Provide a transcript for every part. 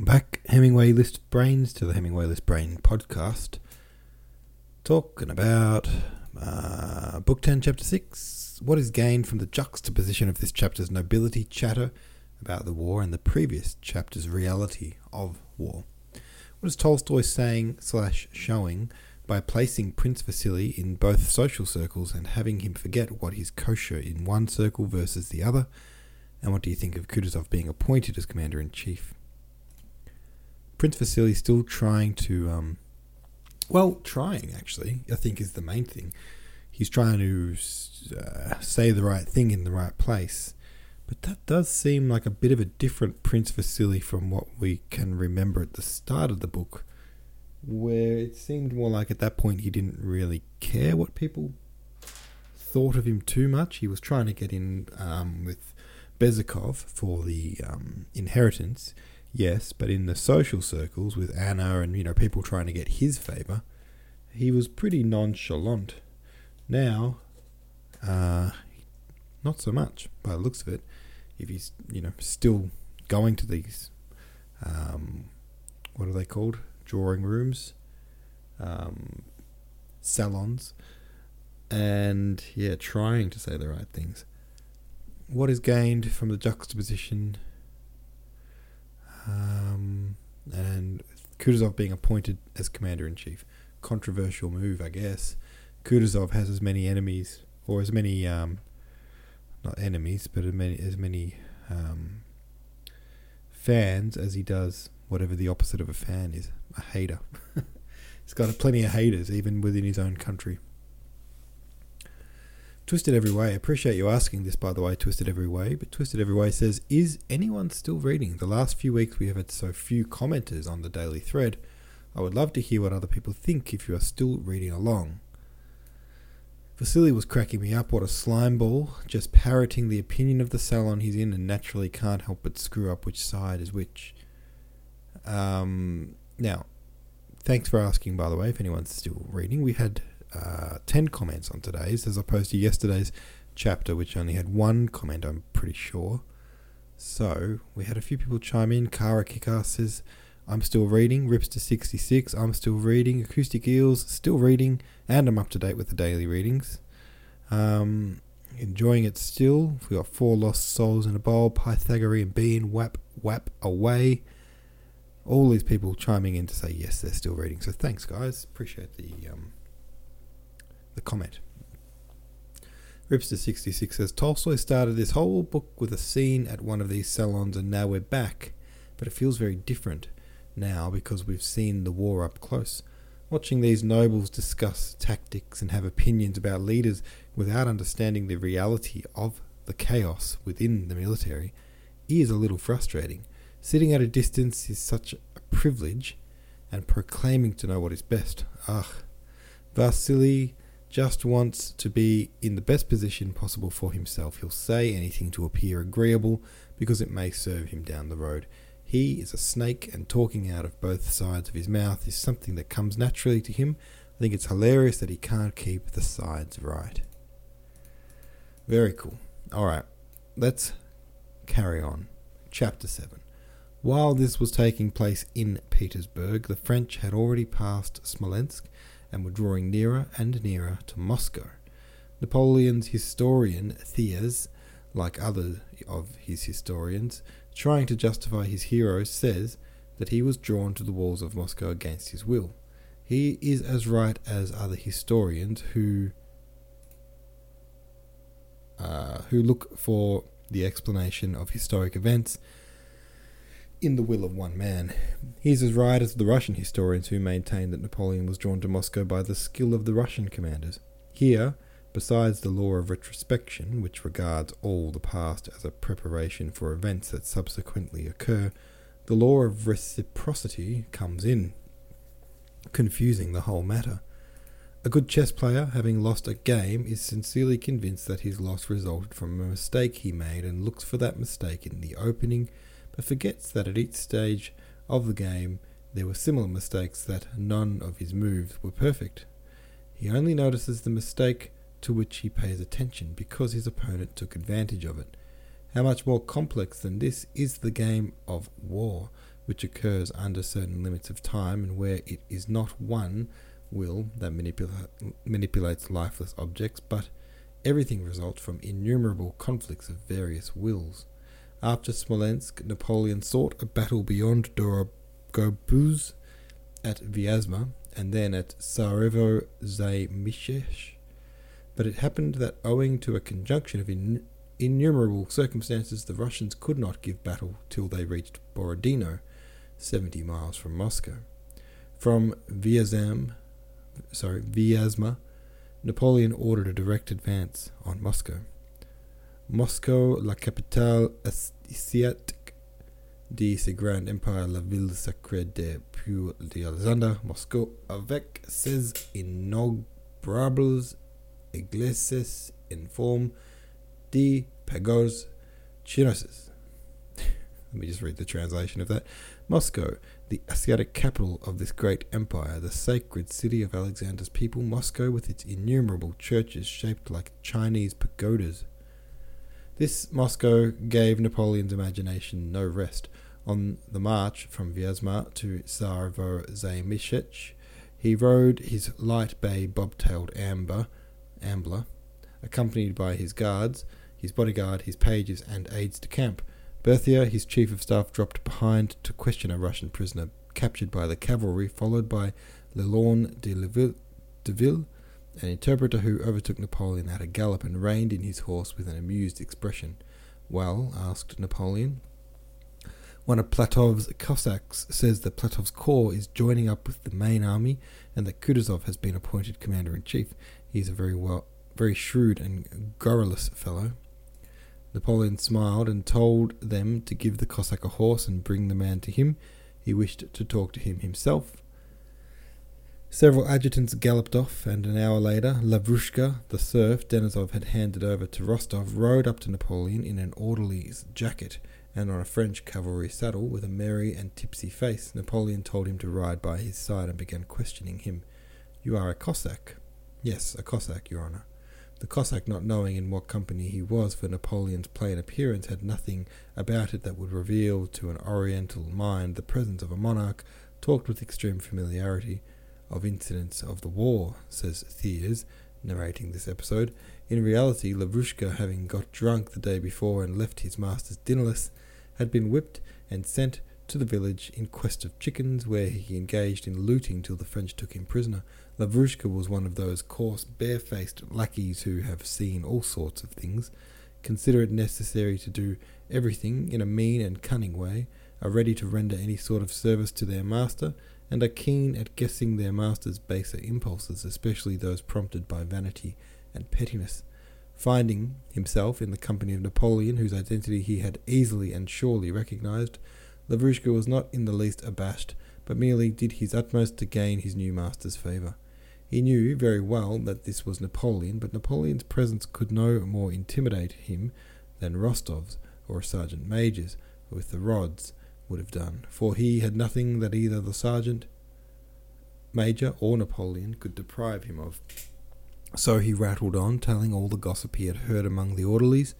Welcome back, Hemingway List Brains, to the Hemingway List Brain podcast. Talking about uh, Book 10, Chapter 6. What is gained from the juxtaposition of this chapter's nobility chatter about the war and the previous chapter's reality of war? What is Tolstoy saying slash showing by placing Prince Vasily in both social circles and having him forget what is kosher in one circle versus the other? And what do you think of Kutuzov being appointed as commander in chief? Prince Vasily still trying to, um, well, trying actually, I think is the main thing. He's trying to uh, say the right thing in the right place. But that does seem like a bit of a different Prince Vasily from what we can remember at the start of the book, where it seemed more like at that point he didn't really care what people thought of him too much. He was trying to get in um, with Bezukhov for the um, inheritance Yes, but in the social circles with Anna and you know people trying to get his favor, he was pretty nonchalant. Now, uh, not so much by the looks of it. If he's you know still going to these, um, what are they called? Drawing rooms, um, salons, and yeah, trying to say the right things. What is gained from the juxtaposition um, and Kutuzov being appointed as commander in chief. Controversial move, I guess. Kutuzov has as many enemies, or as many, um, not enemies, but as many, as many um, fans as he does whatever the opposite of a fan is a hater. He's got plenty of haters, even within his own country. Twisted Every Way. I appreciate you asking this, by the way, Twisted Every Way. But Twisted Every Way says, Is anyone still reading? The last few weeks we have had so few commenters on the daily thread. I would love to hear what other people think if you are still reading along. Vasily was cracking me up. What a slime ball. Just parroting the opinion of the salon he's in and naturally can't help but screw up which side is which. Um, now, thanks for asking, by the way, if anyone's still reading. We had uh, 10 comments on today's as opposed to yesterday's chapter, which only had one comment, I'm pretty sure. So we had a few people chime in. Kara Kickass says, I'm still reading. Ripster66, I'm still reading. Acoustic Eels, still reading. And I'm up to date with the daily readings. Um, enjoying it still. We got Four Lost Souls in a Bowl, Pythagorean Bean, Wap, Wap Away. All these people chiming in to say yes, they're still reading. So thanks, guys. Appreciate the um, the comment. Ripster66 says Tolstoy started this whole book with a scene at one of these salons, and now we're back. But it feels very different now because we've seen the war up close. Watching these nobles discuss tactics and have opinions about leaders without understanding the reality of the chaos within the military is a little frustrating. Sitting at a distance is such a privilege, and proclaiming to know what is best. Ugh. Vasily just wants to be in the best position possible for himself. He'll say anything to appear agreeable because it may serve him down the road. He is a snake, and talking out of both sides of his mouth is something that comes naturally to him. I think it's hilarious that he can't keep the sides right. Very cool. All right, let's carry on. Chapter 7. While this was taking place in Petersburg, the French had already passed Smolensk and were drawing nearer and nearer to Moscow. Napoleon's historian Thiers, like other of his historians, trying to justify his hero, says that he was drawn to the walls of Moscow against his will. He is as right as other historians who uh, who look for the explanation of historic events in the will of one man. He's as right as the Russian historians who maintain that Napoleon was drawn to Moscow by the skill of the Russian commanders. Here, besides the law of retrospection, which regards all the past as a preparation for events that subsequently occur, the law of reciprocity comes in, confusing the whole matter. A good chess player, having lost a game, is sincerely convinced that his loss resulted from a mistake he made and looks for that mistake in the opening forgets that at each stage of the game there were similar mistakes that none of his moves were perfect. He only notices the mistake to which he pays attention because his opponent took advantage of it. How much more complex than this is the game of war, which occurs under certain limits of time and where it is not one will that manipula- manipulates lifeless objects, but everything results from innumerable conflicts of various wills. After Smolensk, Napoleon sought a battle beyond Dorogobuzh at Vyazma and then at Tsarevo Zaymyshesh. But it happened that owing to a conjunction of in- innumerable circumstances, the Russians could not give battle till they reached Borodino, 70 miles from Moscow. From Vyazam, sorry, Vyazma, Napoleon ordered a direct advance on Moscow. Moscow, la capitale asiatique de ce grand empire, la ville sacrée de Pure d'Alexander, Moscow, avec ses innombrables églises in forme de pagodes chinoises. Let me just read the translation of that. Moscow, the Asiatic capital of this great empire, the sacred city of Alexander's people, Moscow with its innumerable churches shaped like Chinese pagodas. This Moscow gave Napoleon's imagination no rest. On the march from Vyazma to Tsarevo Zaymyshesh, he rode his light bay bobtailed amber, ambler, accompanied by his guards, his bodyguard, his pages, and aides de camp. Berthier, his chief of staff, dropped behind to question a Russian prisoner captured by the cavalry, followed by Lelorme de Ville, an interpreter who overtook Napoleon at a gallop and reined in his horse with an amused expression. Well, asked Napoleon. One of Platov's Cossacks says that Platov's corps is joining up with the main army and that Kutuzov has been appointed commander in chief. He is a very well, very shrewd and garrulous fellow. Napoleon smiled and told them to give the Cossack a horse and bring the man to him. He wished to talk to him himself. Several adjutants galloped off, and an hour later, Lavrushka, the serf Denísov had handed over to Rostov, rode up to Napoleon in an orderly's jacket and on a French cavalry saddle with a merry and tipsy face. Napoleon told him to ride by his side and began questioning him. You are a Cossack? Yes, a Cossack, your honour. The Cossack, not knowing in what company he was, for Napoleon's plain appearance had nothing about it that would reveal to an Oriental mind the presence of a monarch, talked with extreme familiarity of incidents of the war, says Thiers, narrating this episode. In reality, Lavrushka, having got drunk the day before and left his masters dinnerless, had been whipped and sent to the village in quest of chickens, where he engaged in looting till the French took him prisoner. Lavrushka was one of those coarse, barefaced lackeys who have seen all sorts of things, consider it necessary to do everything in a mean and cunning way, are ready to render any sort of service to their master, and are keen at guessing their master's baser impulses, especially those prompted by vanity and pettiness. Finding himself in the company of Napoleon, whose identity he had easily and surely recognized, Lavrushka was not in the least abashed, but merely did his utmost to gain his new master's favour. He knew very well that this was Napoleon, but Napoleon's presence could no more intimidate him than Rostov's or a sergeant major's with the rods would have done, for he had nothing that either the sergeant major or Napoleon could deprive him of. So he rattled on, telling all the gossip he had heard among the orderlies,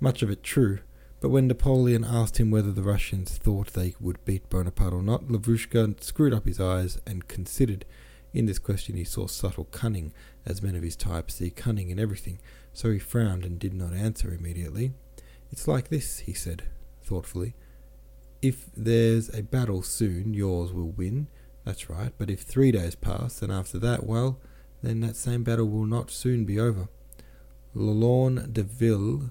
much of it true. But when Napoleon asked him whether the Russians thought they would beat Bonaparte or not, Lavrushka screwed up his eyes and considered in this question he saw subtle cunning, as men of his type see cunning in everything, so he frowned and did not answer immediately. It's like this, he said, thoughtfully. If there's a battle soon, yours will win. That's right, but if three days pass, and after that, well, then that same battle will not soon be over. Lelorme de Ville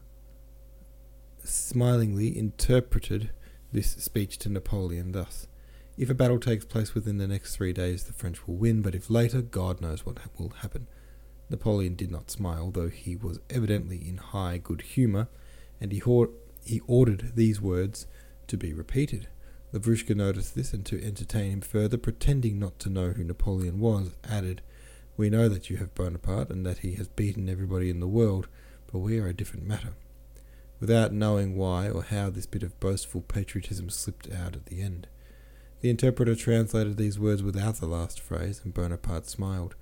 smilingly interpreted this speech to Napoleon thus if a battle takes place within the next three days, the French will win, but if later, God knows what will happen. Napoleon did not smile, though he was evidently in high good humour, and he, he ordered these words to be repeated. Lavrushka noticed this, and to entertain him further, pretending not to know who Napoleon was, added, We know that you have Bonaparte, and that he has beaten everybody in the world, but we are a different matter. Without knowing why or how this bit of boastful patriotism slipped out at the end. The interpreter translated these words without the last phrase, and Bonaparte smiled.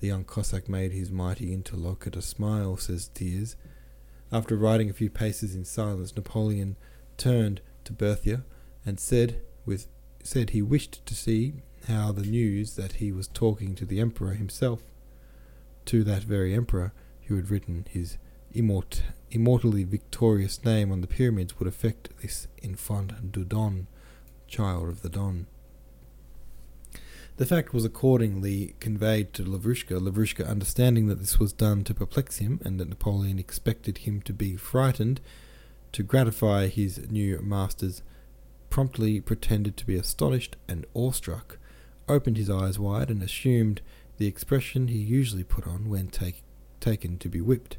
The young Cossack made his mighty interlocutor smile, says Thiers. After riding a few paces in silence, Napoleon turned to Berthier and said, with said he wished to see how the news that he was talking to the emperor himself, to that very emperor who had written his immort- immortally victorious name on the pyramids, would affect this enfant du Don, child of the Don. The fact was accordingly conveyed to Lavrushka, Lavrushka understanding that this was done to perplex him and that Napoleon expected him to be frightened to gratify his new masters, promptly pretended to be astonished and awestruck, opened his eyes wide, and assumed the expression he usually put on when take, taken to be whipped.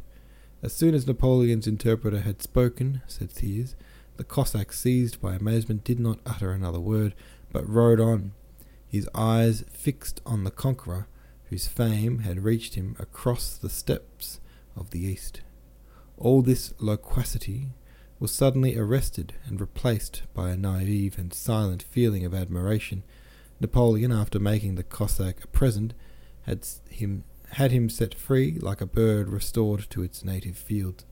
As soon as Napoleon's interpreter had spoken, said Thiers, the Cossack, seized by amazement, did not utter another word, but rode on his eyes fixed on the conqueror whose fame had reached him across the steppes of the East. All this loquacity was suddenly arrested and replaced by a naive and silent feeling of admiration. Napoleon, after making the Cossack a present, had him had him set free like a bird restored to its native fields.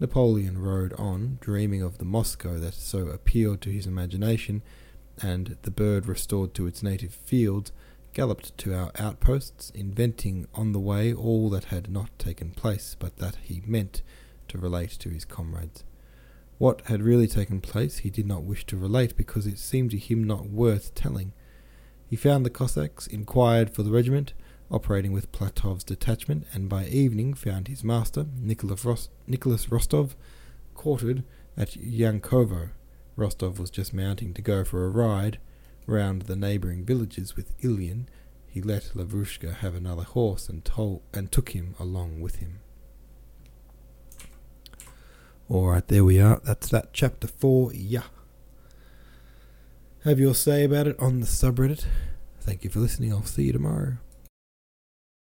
Napoleon rode on, dreaming of the Moscow that so appealed to his imagination, and the bird restored to its native fields, galloped to our outposts, inventing on the way all that had not taken place, but that he meant to relate to his comrades. What had really taken place he did not wish to relate because it seemed to him not worth telling. He found the Cossacks, inquired for the regiment, operating with Platov's detachment, and by evening found his master, Nicholas, Ros- Nicholas Rostov, quartered at Yankovo, Rostov was just mounting to go for a ride round the neighbouring villages with Ilyin. He let Lavrushka have another horse and, and took him along with him. Alright, there we are. That's that chapter 4. Yeah. Have your say about it on the subreddit. Thank you for listening. I'll see you tomorrow.